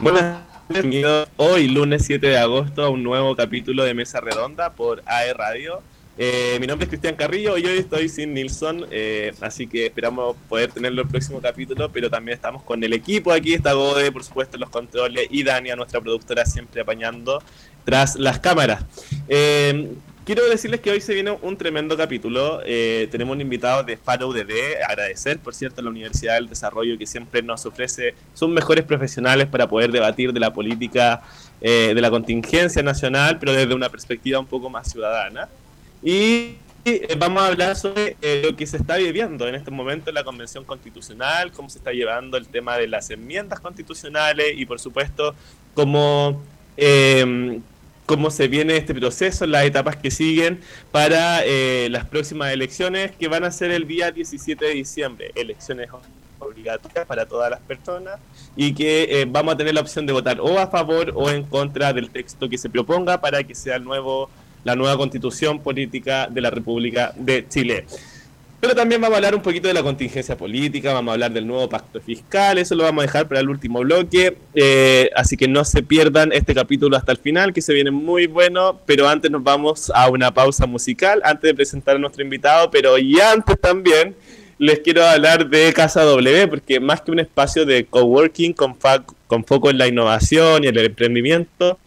Buenas bienvenidos hoy, lunes 7 de agosto, a un nuevo capítulo de Mesa Redonda por AE Radio. Eh, mi nombre es Cristian Carrillo y hoy estoy sin Nilsson, eh, así que esperamos poder tenerlo el próximo capítulo, pero también estamos con el equipo aquí, está Gode, por supuesto, los controles, y Dania, nuestra productora, siempre apañando tras las cámaras. Eh, quiero decirles que hoy se viene un tremendo capítulo. tenemos un invitado de Faro UDD. Agradecer, por cierto, a la Universidad del Desarrollo que siempre nos ofrece sus mejores profesionales para poder debatir de la política de la contingencia nacional, pero desde una perspectiva un poco más ciudadana. Y eh, vamos a hablar sobre eh, lo que se está viviendo en este momento en la Convención Constitucional, cómo se está llevando el tema de las enmiendas constitucionales y, por supuesto, cómo, cómo se viene este proceso, las etapas que siguen para eh, las próximas elecciones que van a ser el día 17 de diciembre. Elecciones obligatorias para todas las personas y que vamos a tener la opción de votar o a favor o en contra del texto que se proponga para que sea el nuevo la nueva constitución política de la República de Chile. Pero también vamos a hablar un poquito de la contingencia política, vamos a hablar del nuevo pacto fiscal, eso lo vamos a dejar para el último bloque, eh, así que no se pierdan este capítulo hasta el final, que se viene muy bueno, pero antes nos vamos a una pausa musical, antes de presentar a nuestro invitado, pero y antes también les quiero hablar de Casa W, porque más que un espacio de coworking con, con foco en la innovación y el emprendimiento,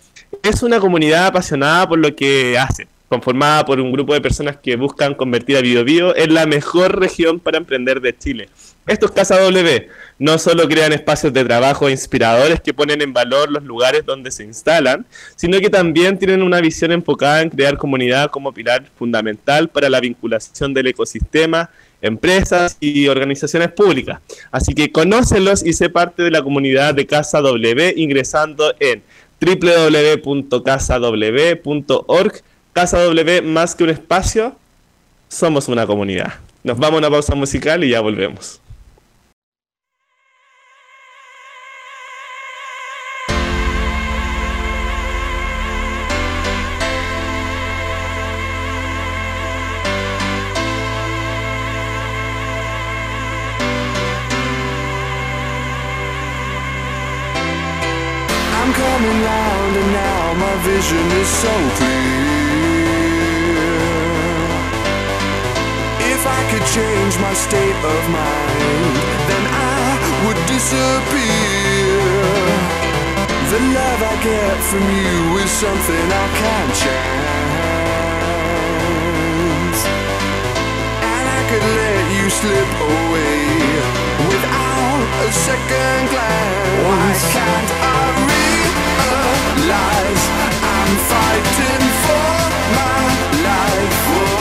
es una comunidad apasionada por lo que hace, conformada por un grupo de personas que buscan convertir a Bio, en la mejor región para emprender de Chile. Estos Casa W no solo crean espacios de trabajo inspiradores que ponen en valor los lugares donde se instalan, sino que también tienen una visión enfocada en crear comunidad como pilar fundamental para la vinculación del ecosistema, empresas y organizaciones públicas. Así que conócelos y sé parte de la comunidad de Casa W ingresando en www.casaw.org. Casa W más que un espacio, somos una comunidad. Nos vamos a una pausa musical y ya volvemos. vision is so clear. I could change my state of mind, then I would disappear. The love I get from you is something I can't chance. And I could let you slip away without a second glance. Why can't I realize? I'm fighting for my life.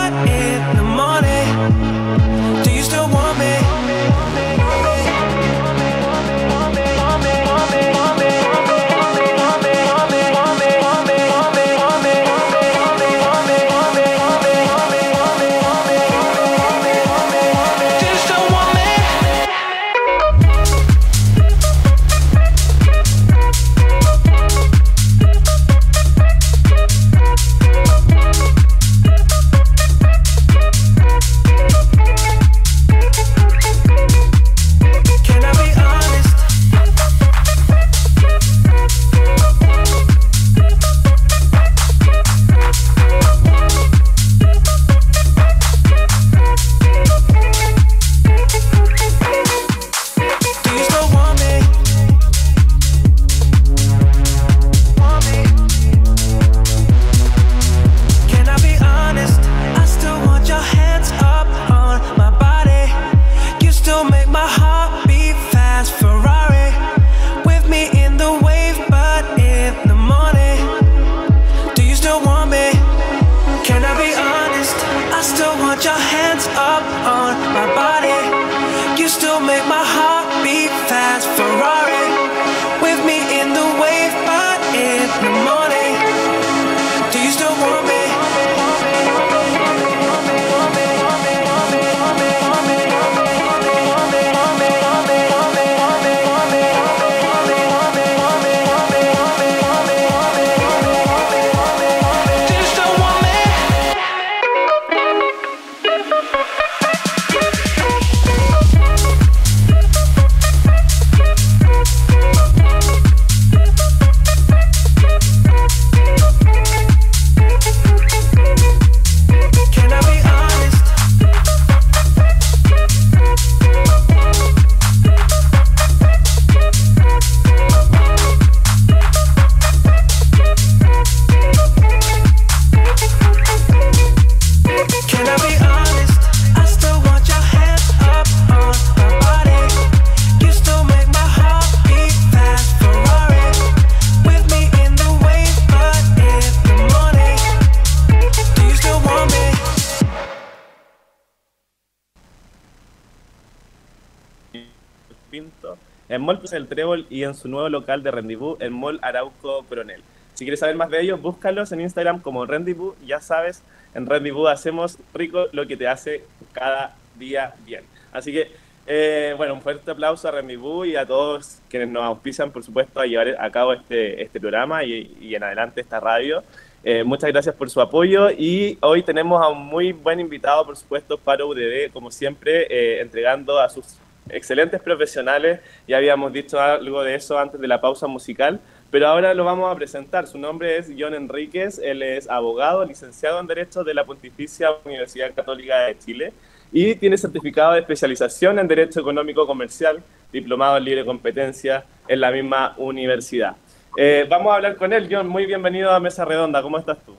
el Trébol y en su nuevo local de Rendezvous, el Mall Arauco Coronel. Si quieres saber más de ellos, búscalos en Instagram como Rendezvous. Ya sabes, en Rendezvous hacemos rico lo que te hace cada día bien. Así que, eh, bueno, un fuerte aplauso a Rendezvous y a todos quienes nos auspician, por supuesto, a llevar a cabo este, este programa y, en adelante esta radio. Eh, muchas gracias por su apoyo y hoy tenemos a un muy buen invitado, por supuesto, para UDD, como siempre, eh, entregando a sus excelentes profesionales, ya habíamos dicho algo de eso antes de la pausa musical, pero ahora lo vamos a presentar. Su nombre es John Enríquez, él es abogado, licenciado en Derecho de la Pontificia Universidad Católica de Chile y tiene certificado de especialización en Derecho Económico Comercial, diplomado en libre competencia en la misma universidad. Eh, vamos a hablar con él, John, muy bienvenido a Mesa Redonda, ¿cómo estás tú?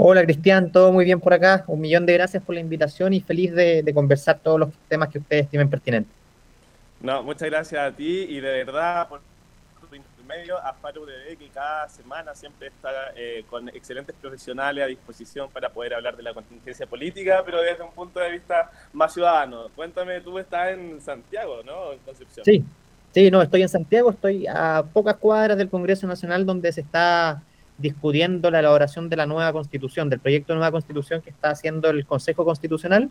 Hola Cristian, todo muy bien por acá. Un millón de gracias por la invitación y feliz de, conversar todos los temas que ustedes estimen pertinentes. No, muchas gracias a ti y de verdad por tu intermedio a Faro que cada semana siempre está eh, con excelentes profesionales a disposición para poder hablar de la contingencia política, pero desde un punto de vista más ciudadano. Cuéntame, tú estás en Santiago, ¿no? En Concepción. Sí, sí, no, estoy en Santiago, estoy a pocas cuadras del Congreso Nacional donde se está discutiendo la elaboración de la nueva constitución, del proyecto de nueva constitución que está haciendo el Consejo Constitucional,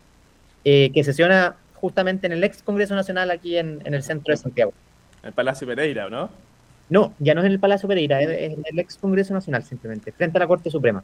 eh, que sesiona justamente en el ex Congreso Nacional aquí en, el centro de Santiago. El Palacio Pereira, ¿no? No, ya no es en el Palacio Pereira, es en el ex Congreso Nacional simplemente, frente a la Corte Suprema.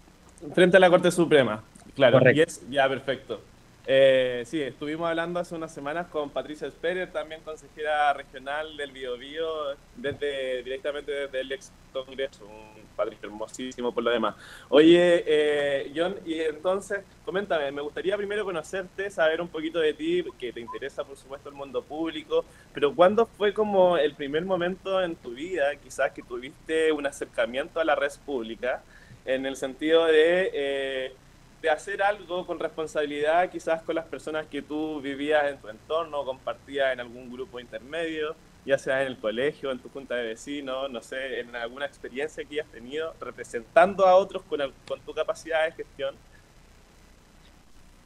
Frente a la Corte Suprema, claro. Correcto. ya, perfecto. Eh, sí, estuvimos hablando hace unas semanas con Patricia Sperer, también consejera regional del Biobío, desde, directamente desde el ex Congreso, un Patricia hermosísimo por lo demás. Oye, eh, John, y entonces, coméntame, me gustaría primero conocerte, saber un poquito de ti, que te interesa por supuesto el mundo público, pero ¿cuándo fue como el primer momento en tu vida, quizás que tuviste un acercamiento a la red pública, en el sentido de... Eh, de hacer algo con responsabilidad quizás con las personas que tú vivías en tu entorno, compartías en algún grupo intermedio, ya sea en el colegio, en tu junta de vecinos, no sé, en alguna experiencia que hayas tenido representando a otros con, con tu capacidad de gestión.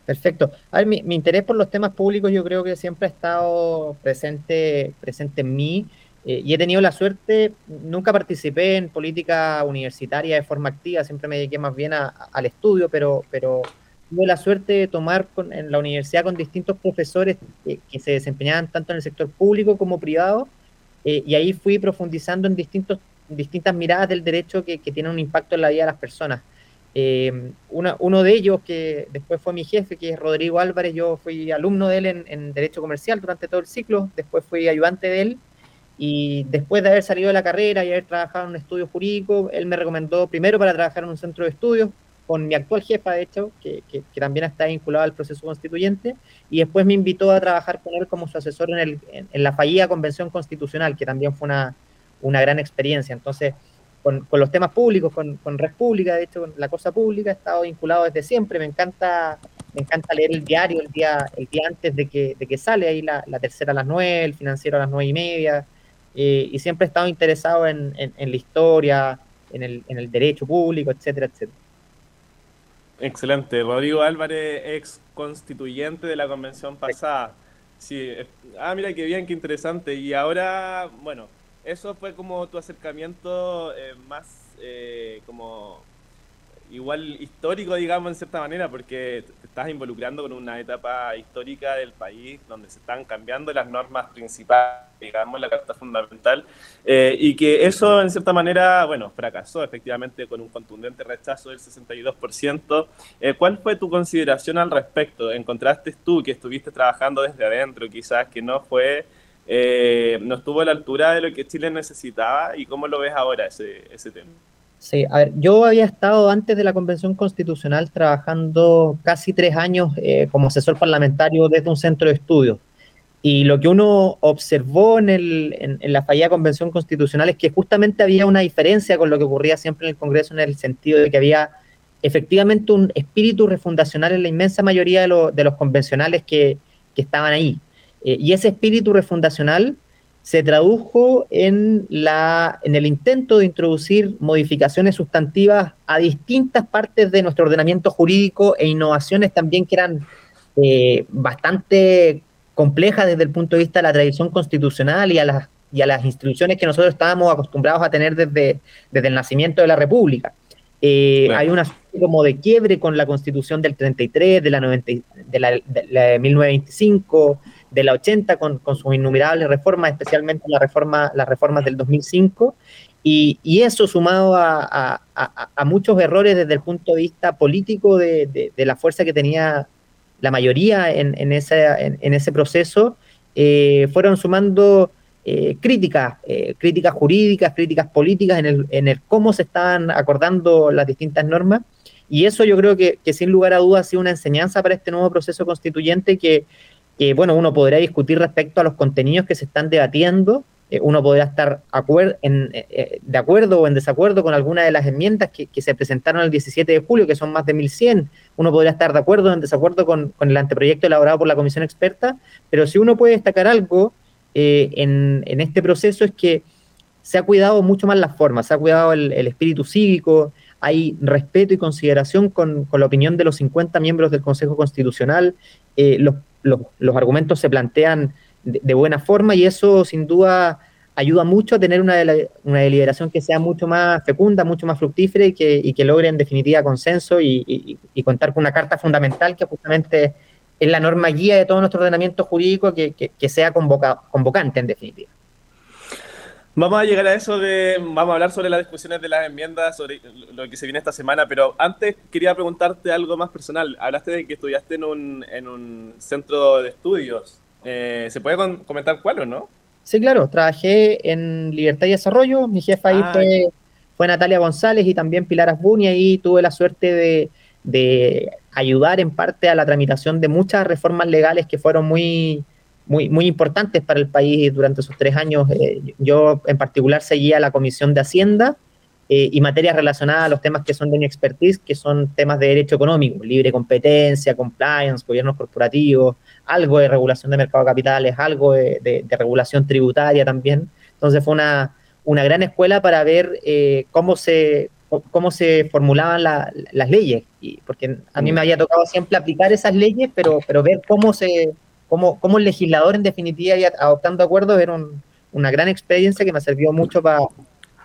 Perfecto. A ver, mi, mi, interés por los temas públicos yo creo que siempre ha estado presente, presente en mí. Eh, y he tenido la suerte, nunca participé en política universitaria de forma activa, siempre me dediqué más bien al estudio, pero, pero tuve la suerte de tomar en la universidad con distintos profesores que, se desempeñaban tanto en el sector público como privado, eh, y ahí fui profundizando en distintos, distintas miradas del derecho que, tienen un impacto en la vida de las personas. Eh, uno de ellos, que después fue mi jefe, que es Rodrigo Álvarez, yo fui alumno de él en, en Derecho Comercial durante todo el ciclo, después fui ayudante de él, y después de haber salido de la carrera y haber trabajado en un estudio jurídico, él me recomendó primero para trabajar en un centro de estudios con mi actual jefa, de hecho, que, que, también está vinculada al proceso constituyente, y después me invitó a trabajar con él como su asesor en, el, en, la fallida convención constitucional, que también fue una, una gran experiencia. Entonces, con, con, los temas públicos, con, con Red Pública, de hecho, con la cosa pública, he estado vinculado desde siempre. Me encanta, me encanta leer el diario el día, el día antes de que, de que sale ahí la tercera a las nueve, el financiero a las nueve y media eh, y siempre he estado interesado en, la historia, en el, derecho público, etcétera, etcétera. Excelente. Rodrigo Álvarez, ex constituyente de la convención pasada. Sí. Ah, mira qué bien, qué interesante. Y ahora, bueno, eso fue como tu acercamiento eh, más eh, como igual histórico, digamos, en cierta manera, porque te estás involucrando con una etapa histórica del país donde se están cambiando las normas principales, digamos, la Carta Fundamental, eh, y que eso, en cierta manera, bueno, fracasó efectivamente con un contundente rechazo del 62%. Eh, ¿Cuál fue tu consideración al respecto? ¿Encontraste tú que estuviste trabajando desde adentro, quizás que no fue... Eh, no estuvo a la altura de lo que Chile necesitaba y cómo lo ves ahora ese, ese tema. Sí, a ver, yo había estado antes de la Convención Constitucional trabajando casi tres años eh, como asesor parlamentario desde un centro de estudios. Y lo que uno observó en, el, en, la fallida Convención Constitucional es que justamente había una diferencia con lo que ocurría siempre en el Congreso en el sentido de que había efectivamente un espíritu refundacional en la inmensa mayoría de, de los convencionales que, que estaban ahí. Eh, y ese espíritu refundacional se tradujo en, la, en el intento de introducir modificaciones sustantivas a distintas partes de nuestro ordenamiento jurídico e innovaciones también que eran eh, bastante complejas desde el punto de vista de la tradición constitucional y a las, y a las instituciones que nosotros estábamos acostumbrados a tener desde, desde el nacimiento de la República. Eh, hay una como de quiebre con la constitución del 33, de la, 90, de la, de la 1925, de la 80 con, con sus innumerables reformas, especialmente la reforma, las reformas del 2005, y, y eso sumado a, a, a, muchos errores desde el punto de vista político de, de, de la fuerza que tenía la mayoría en, en, ese, en, ese proceso, eh, fueron sumando eh, críticas, eh, críticas jurídicas, críticas políticas en el, en el cómo se estaban acordando las distintas normas. Y eso yo creo que, sin lugar a dudas ha sido una enseñanza para este nuevo proceso constituyente que, que, bueno, uno podría discutir respecto a los contenidos que se están debatiendo, eh, uno podrá estar en, eh, eh, de acuerdo o en desacuerdo con alguna de las enmiendas que, se presentaron el 17 de julio, que son más de 1.100. Uno podría estar de acuerdo o en desacuerdo con, el anteproyecto elaborado por la comisión experta, pero si uno puede destacar algo en, este proceso es que se ha cuidado mucho más las formas, se ha cuidado el, espíritu cívico, hay respeto y consideración con, la opinión de los 50 miembros del Consejo Constitucional, los, los argumentos se plantean de, buena forma y eso sin duda ayuda mucho a tener una, una, deliberación que sea mucho más fecunda, mucho más fructífera y que, y que logre en definitiva consenso y, contar con una carta fundamental que justamente es la norma guía de todo nuestro ordenamiento jurídico que, sea convocante en definitiva. Vamos a llegar a eso de, vamos a hablar sobre las discusiones de las enmiendas, sobre lo que se viene esta semana, pero antes quería preguntarte algo más personal. Hablaste de que estudiaste en un, en un centro de estudios. Eh, ¿Se puede comentar cuál o no? Sí, claro. Trabajé en Libertad y Desarrollo. Mi jefa ahí ah, fue, Natalia González y también Pilar Asbun y ahí tuve la suerte de, ayudar en parte a la tramitación de muchas reformas legales que fueron muy, muy, muy importantes para el país durante esos tres años. Eh, yo en particular seguía la Comisión de Hacienda eh, y materias relacionadas a los temas que son de mi expertise, que son temas de derecho económico, libre competencia, compliance, gobiernos corporativos, algo de regulación de mercado de capitales, algo de, regulación tributaria también. Entonces fue una, una gran escuela para ver eh, cómo, se, cómo se formulaban las leyes, y porque a mí me había tocado siempre aplicar esas leyes, pero, pero ver cómo, se, cómo, cómo el legislador en definitiva iba adoptando acuerdos era una gran experiencia que me sirvió mucho para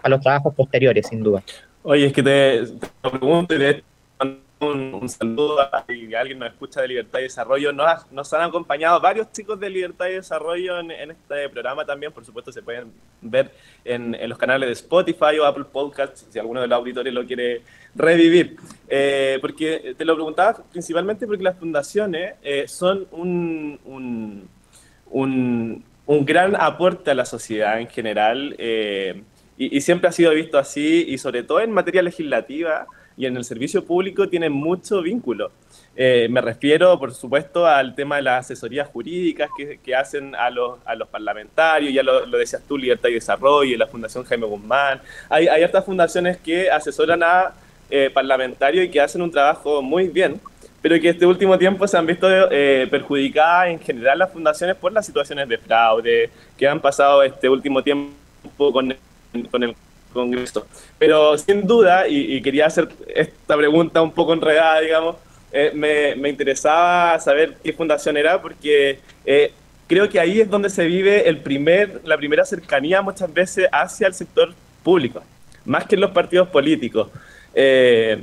los trabajos posteriores, sin duda. Oye, es que te, pregunto y un, un, saludo a alguien nos escucha de Libertad y Desarrollo. Nos, nos han acompañado varios chicos de Libertad y Desarrollo en, este programa también. Por supuesto, se pueden ver en, los canales de Spotify o Apple Podcasts si alguno de los auditores lo quiere revivir. Eh, porque te lo preguntaba principalmente porque las fundaciones eh, son un, un, un, un, gran aporte a la sociedad en general. Eh, y, siempre ha sido visto así, y sobre todo en materia legislativa y en el servicio público tiene mucho vínculo. Eh, me refiero, por supuesto, al tema de las asesorías jurídicas que, que hacen a los, a los, parlamentarios, ya lo, decías tú, Libertad y Desarrollo, la Fundación Jaime Guzmán. Hay, hay estas fundaciones que asesoran a eh, parlamentarios y que hacen un trabajo muy bien, pero que este último tiempo se han visto eh, perjudicadas en general las fundaciones por las situaciones de fraude que han pasado este último tiempo con con el Congreso. Pero sin duda, y, quería hacer esta pregunta un poco enredada, digamos, eh, me, interesaba saber qué fundación era, porque eh, creo que ahí es donde se vive el primer, la primera cercanía muchas veces hacia el sector público, más que en los partidos políticos. Eh,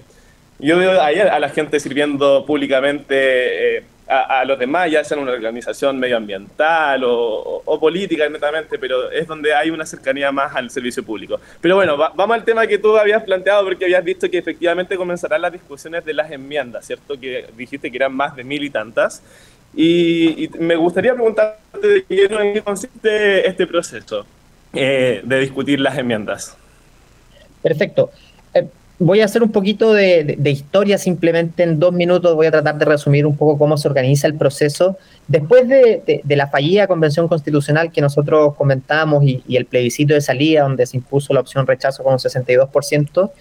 yo veo ahí a la gente sirviendo públicamente a, los demás, ya sea una organización medioambiental o, política netamente, pero es donde hay una cercanía más al servicio público. Pero bueno, vamos al tema que tú habías planteado, porque habías visto que efectivamente comenzarán las discusiones de las enmiendas, ¿cierto? Que dijiste que eran más de mil y tantas. Y, me gustaría preguntarte de qué consiste este proceso eh, de discutir las enmiendas. Perfecto voy a hacer un poquito de, historia simplemente en dos minutos. Voy a tratar de resumir un poco cómo se organiza el proceso. Después de, la fallida convención constitucional que nosotros comentamos y, el plebiscito de salida, donde se impuso la opción rechazo con un 62%,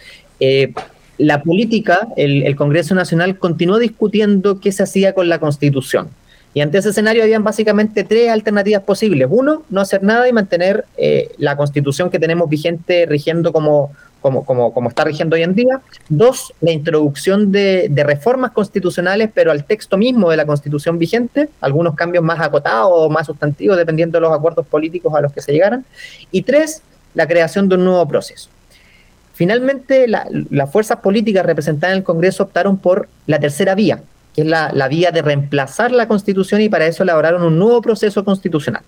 eh, la política, el, Congreso Nacional continuó discutiendo qué se hacía con la constitución. Y ante ese escenario habían básicamente tres alternativas posibles. Uno, no hacer nada y mantener eh, la constitución que tenemos vigente rigiendo como como, como, como está rigiendo hoy en día. Dos, la introducción de, reformas constitucionales, pero al texto mismo de la constitución vigente, algunos cambios más acotados o más sustantivos, dependiendo de los acuerdos políticos a los que se llegaran. Y tres, la creación de un nuevo proceso. Finalmente, las fuerzas políticas representadas en el Congreso optaron por la tercera vía, que es la, la vía de reemplazar la Constitución y para eso elaboraron un nuevo proceso constitucional.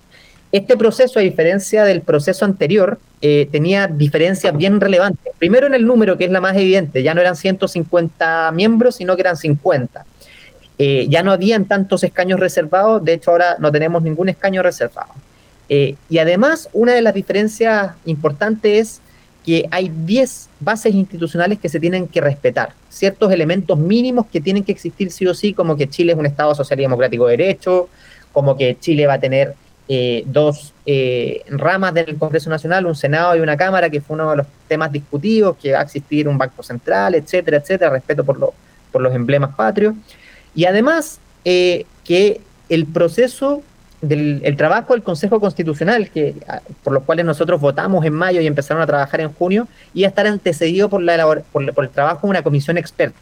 Este proceso, a diferencia del proceso anterior, eh, tenía diferencias bien relevantes. Primero en el número, que es la más evidente, ya no eran 150 miembros, sino que eran 50. Eh, ya no habían tantos escaños reservados, de hecho ahora no tenemos ningún escaño reservado. Eh, y además, una de las diferencias importantes es que hay 10 bases institucionales que se tienen que respetar, ciertos elementos mínimos que tienen que existir sí o sí, como que Chile es un Estado social y democrático de derecho, como que Chile va a tener eh, dos eh, ramas del Congreso Nacional, un Senado y una Cámara, que fue uno de los temas discutidos, que va a existir un Banco Central, etcétera, etcétera, respeto por, por los emblemas patrios. Y además eh, que el proceso del el trabajo del Consejo Constitucional, que, ah, por los cuales nosotros votamos en mayo y empezaron a trabajar en junio, iba a estar antecedido por, la por, por el trabajo de una comisión experta.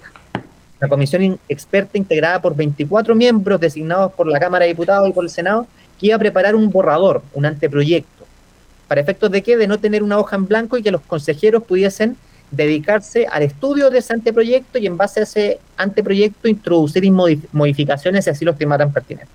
Una comisión experta integrada por 24 miembros designados por la Cámara de Diputados y por el Senado, que iba a preparar un borrador, un anteproyecto. ¿Para efectos de qué? De no tener una hoja en blanco y que los consejeros pudiesen dedicarse al estudio de ese anteproyecto y en base a ese anteproyecto introducir modificaciones si así lo estimaran pertinentes.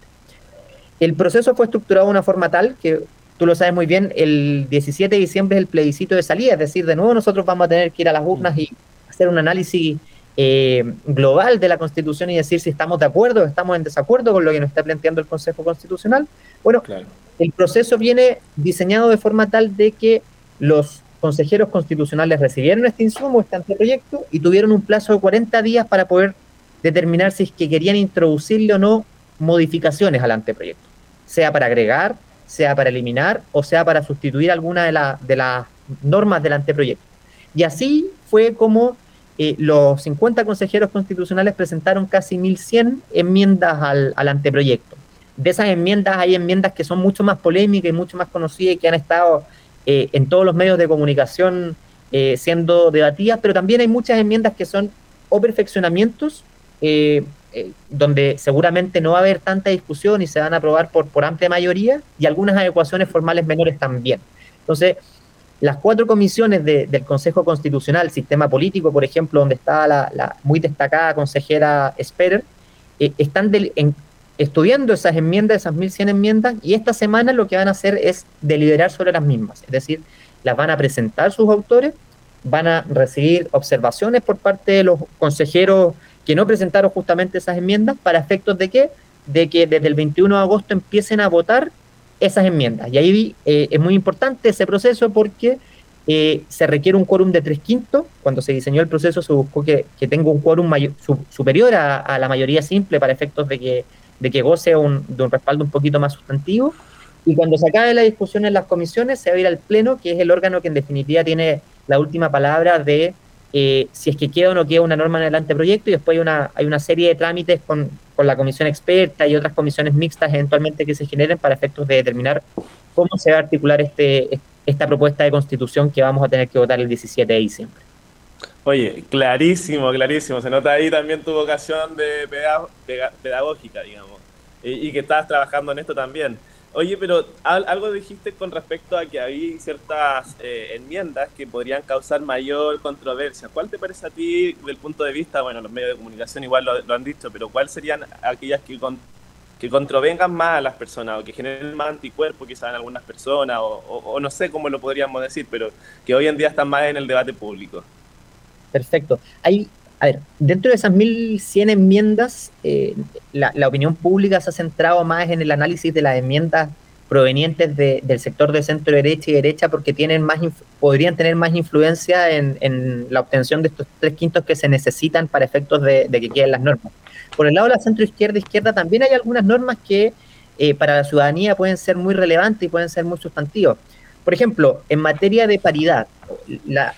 El proceso fue estructurado de una forma tal que, tú lo sabes muy bien, el 17 de diciembre es el plebiscito de salida, es decir, de nuevo nosotros vamos a tener que ir a las urnas y hacer un análisis eh, global de la Constitución y decir si estamos de acuerdo o estamos en desacuerdo con lo que nos está planteando el Consejo Constitucional. Bueno, el proceso viene diseñado de forma tal de que los consejeros constitucionales recibieron este insumo, este anteproyecto, y tuvieron un plazo de 40 días para poder determinar si es que querían introducirle o no modificaciones al anteproyecto, sea para agregar, sea para eliminar o sea para sustituir alguna de, de las normas del anteproyecto. Y así fue como eh, los 50 consejeros constitucionales presentaron casi 1.100 enmiendas al, anteproyecto. De esas enmiendas hay enmiendas que son mucho más polémicas y mucho más conocidas y que han estado eh, en todos los medios de comunicación eh, siendo debatidas, pero también hay muchas enmiendas que son o perfeccionamientos, donde seguramente no va a haber tanta discusión y se van a aprobar por amplia mayoría, y algunas adecuaciones formales menores también. Entonces, las cuatro comisiones del Consejo Constitucional, Sistema Político, por ejemplo, donde está la, muy destacada consejera Sperer, eh, están estudiando esas enmiendas, esas 1.100 enmiendas, y esta semana lo que van a hacer es deliberar sobre las mismas. Es decir, las van a presentar sus autores, van a recibir observaciones por parte de los consejeros que no presentaron justamente esas enmiendas, para efectos de qué? De que desde el 21 de agosto empiecen a votar esas enmiendas. Y ahí eh, es muy importante ese proceso porque eh, se requiere un quórum de tres quintos. Cuando se diseñó el proceso se buscó que, que tenga un quórum superior a, la mayoría simple para efectos de que, de que goce de un respaldo un poquito más sustantivo. Y cuando se acabe la discusión en las comisiones, se va a ir al Pleno, que es el órgano que en definitiva tiene la última palabra de eh, si es que queda o no queda una norma en el anteproyecto, y después hay una, hay una serie de trámites con, con la comisión experta y otras comisiones mixtas eventualmente que se generen para efectos de determinar cómo se va a articular este, esta propuesta de constitución que vamos a tener que votar el 17 de diciembre. Oye, clarísimo, clarísimo. Se nota ahí también tu vocación de pedagógica, digamos, y que estás trabajando en esto también. Oye, pero algo dijiste con respecto a que había ciertas eh, enmiendas que podrían causar mayor controversia. ¿Cuál te parece a ti, del punto de vista, bueno, los medios de comunicación igual lo, han dicho, pero cuáles serían aquellas que, que controvengan más a las personas o que generen más anticuerpos quizás en algunas personas o, no sé cómo lo podríamos decir, pero que hoy en día están más en el debate público? Perfecto. Hay a ver, dentro de esas 1.100 enmiendas, eh, la, opinión pública se ha centrado más en el análisis de las enmiendas provenientes del sector de centro derecha y derecha porque tienen más podrían tener más influencia en, la obtención de estos tres quintos que se necesitan para efectos de, que queden las normas. Por el lado de la centro izquierda izquierda también hay algunas normas que eh, para la ciudadanía pueden ser muy relevantes y pueden ser muy sustantivas. Por ejemplo, en materia de paridad, la,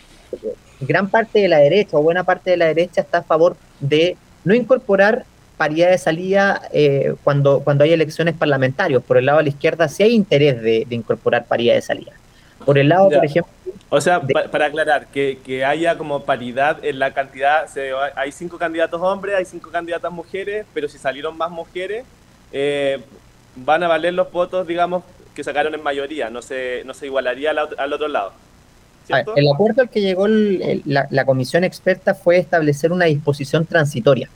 gran parte de la derecha o buena parte de la derecha está a favor de no incorporar paridad de salida eh, cuando, cuando hay elecciones parlamentarias. Por el lado de la izquierda sí hay interés de, incorporar paridad de salida. Por el lado, por ejemplo... O sea, para aclarar, que, haya como paridad en la cantidad, hay cinco candidatos hombres, hay cinco candidatas mujeres, pero si salieron más mujeres, eh, van a valer los votos, digamos, que sacaron en mayoría, no se, no se igualaría al otro lado el acuerdo al que llegó la, comisión experta fue establecer una disposición transitoria,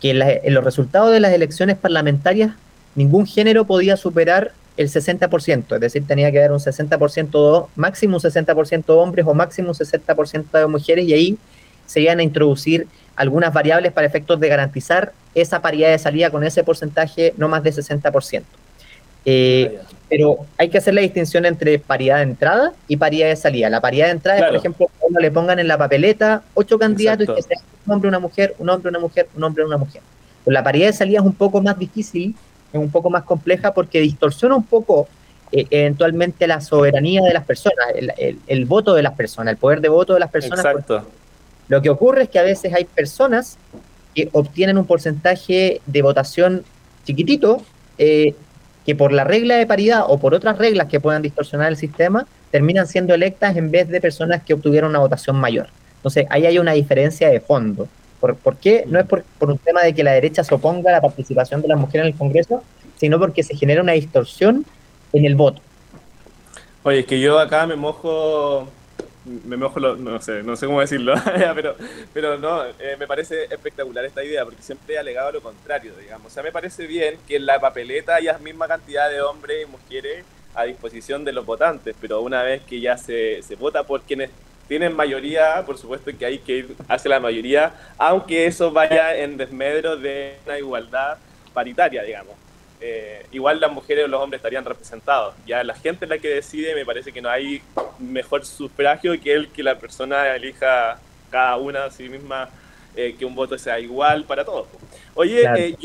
que en, los resultados de las elecciones parlamentarias ningún género podía superar el 60%, es decir, tenía que haber un 60% máximo un 60% de hombres o máximo un 60% de mujeres y ahí se iban a introducir algunas variables para efectos de garantizar esa paridad de salida con ese porcentaje no más de 60%. Eh, pero hay que hacer la distinción entre paridad de entrada y paridad de salida. La paridad de entrada es, por ejemplo, cuando le pongan en la papeleta ocho candidatos y que sea un hombre, una mujer, un hombre, una mujer, un hombre, una mujer. Pues la paridad de salida es un poco más difícil, es un poco más compleja porque distorsiona un poco eh, eventualmente la soberanía de las personas, el, voto de las personas, el poder de voto de las personas. Exacto. Lo que ocurre es que a veces hay personas que obtienen un porcentaje de votación chiquitito, eh, que por la regla de paridad o por otras reglas que puedan distorsionar el sistema, terminan siendo electas en vez de personas que obtuvieron una votación mayor. Entonces, ahí hay una diferencia de fondo. ¿Por, qué? No es por, por, un tema de que la derecha se oponga a la participación de las mujeres en el Congreso, sino porque se genera una distorsión en el voto. Oye, es que yo acá me mojo, me mojo, no sé, no sé cómo decirlo, pero, pero no, eh, me parece espectacular esta idea, porque siempre he alegado lo contrario, digamos. O sea, me parece bien que en la papeleta haya misma cantidad de hombres y mujeres a disposición de los votantes, pero una vez que ya se, se vota por quienes tienen mayoría, por supuesto que hay que ir hacia la mayoría, aunque eso vaya en desmedro de una igualdad paritaria, digamos. Eh, igual las mujeres o los hombres estarían representados. Ya la gente es la que decide, me parece que no hay mejor sufragio que el que la persona elija cada una a sí misma, eh, que un voto sea igual para todos. Oye, eh,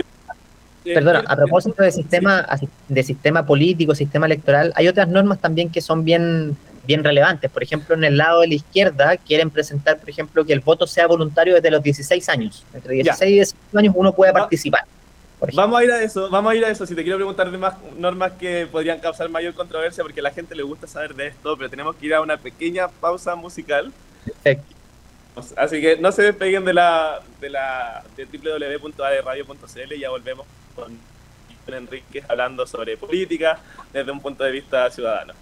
Perdona, a propósito de sistema, de sistema político, sistema electoral, hay otras normas también que son bien, bien relevantes. Por ejemplo, en el lado de la izquierda quieren presentar, por ejemplo, que el voto sea voluntario desde los 16 años. Entre 16 y 18 años uno puede participar. Vamos a ir a eso, vamos a ir a eso. Si te quiero preguntar de más normas que podrían causar mayor controversia, porque a la gente le gusta saber de esto, pero tenemos que ir a una pequeña pausa musical. Así que no se despeguen de la de la de www.adradio.cl y ya volvemos con Enrique hablando sobre política desde un punto de vista ciudadano.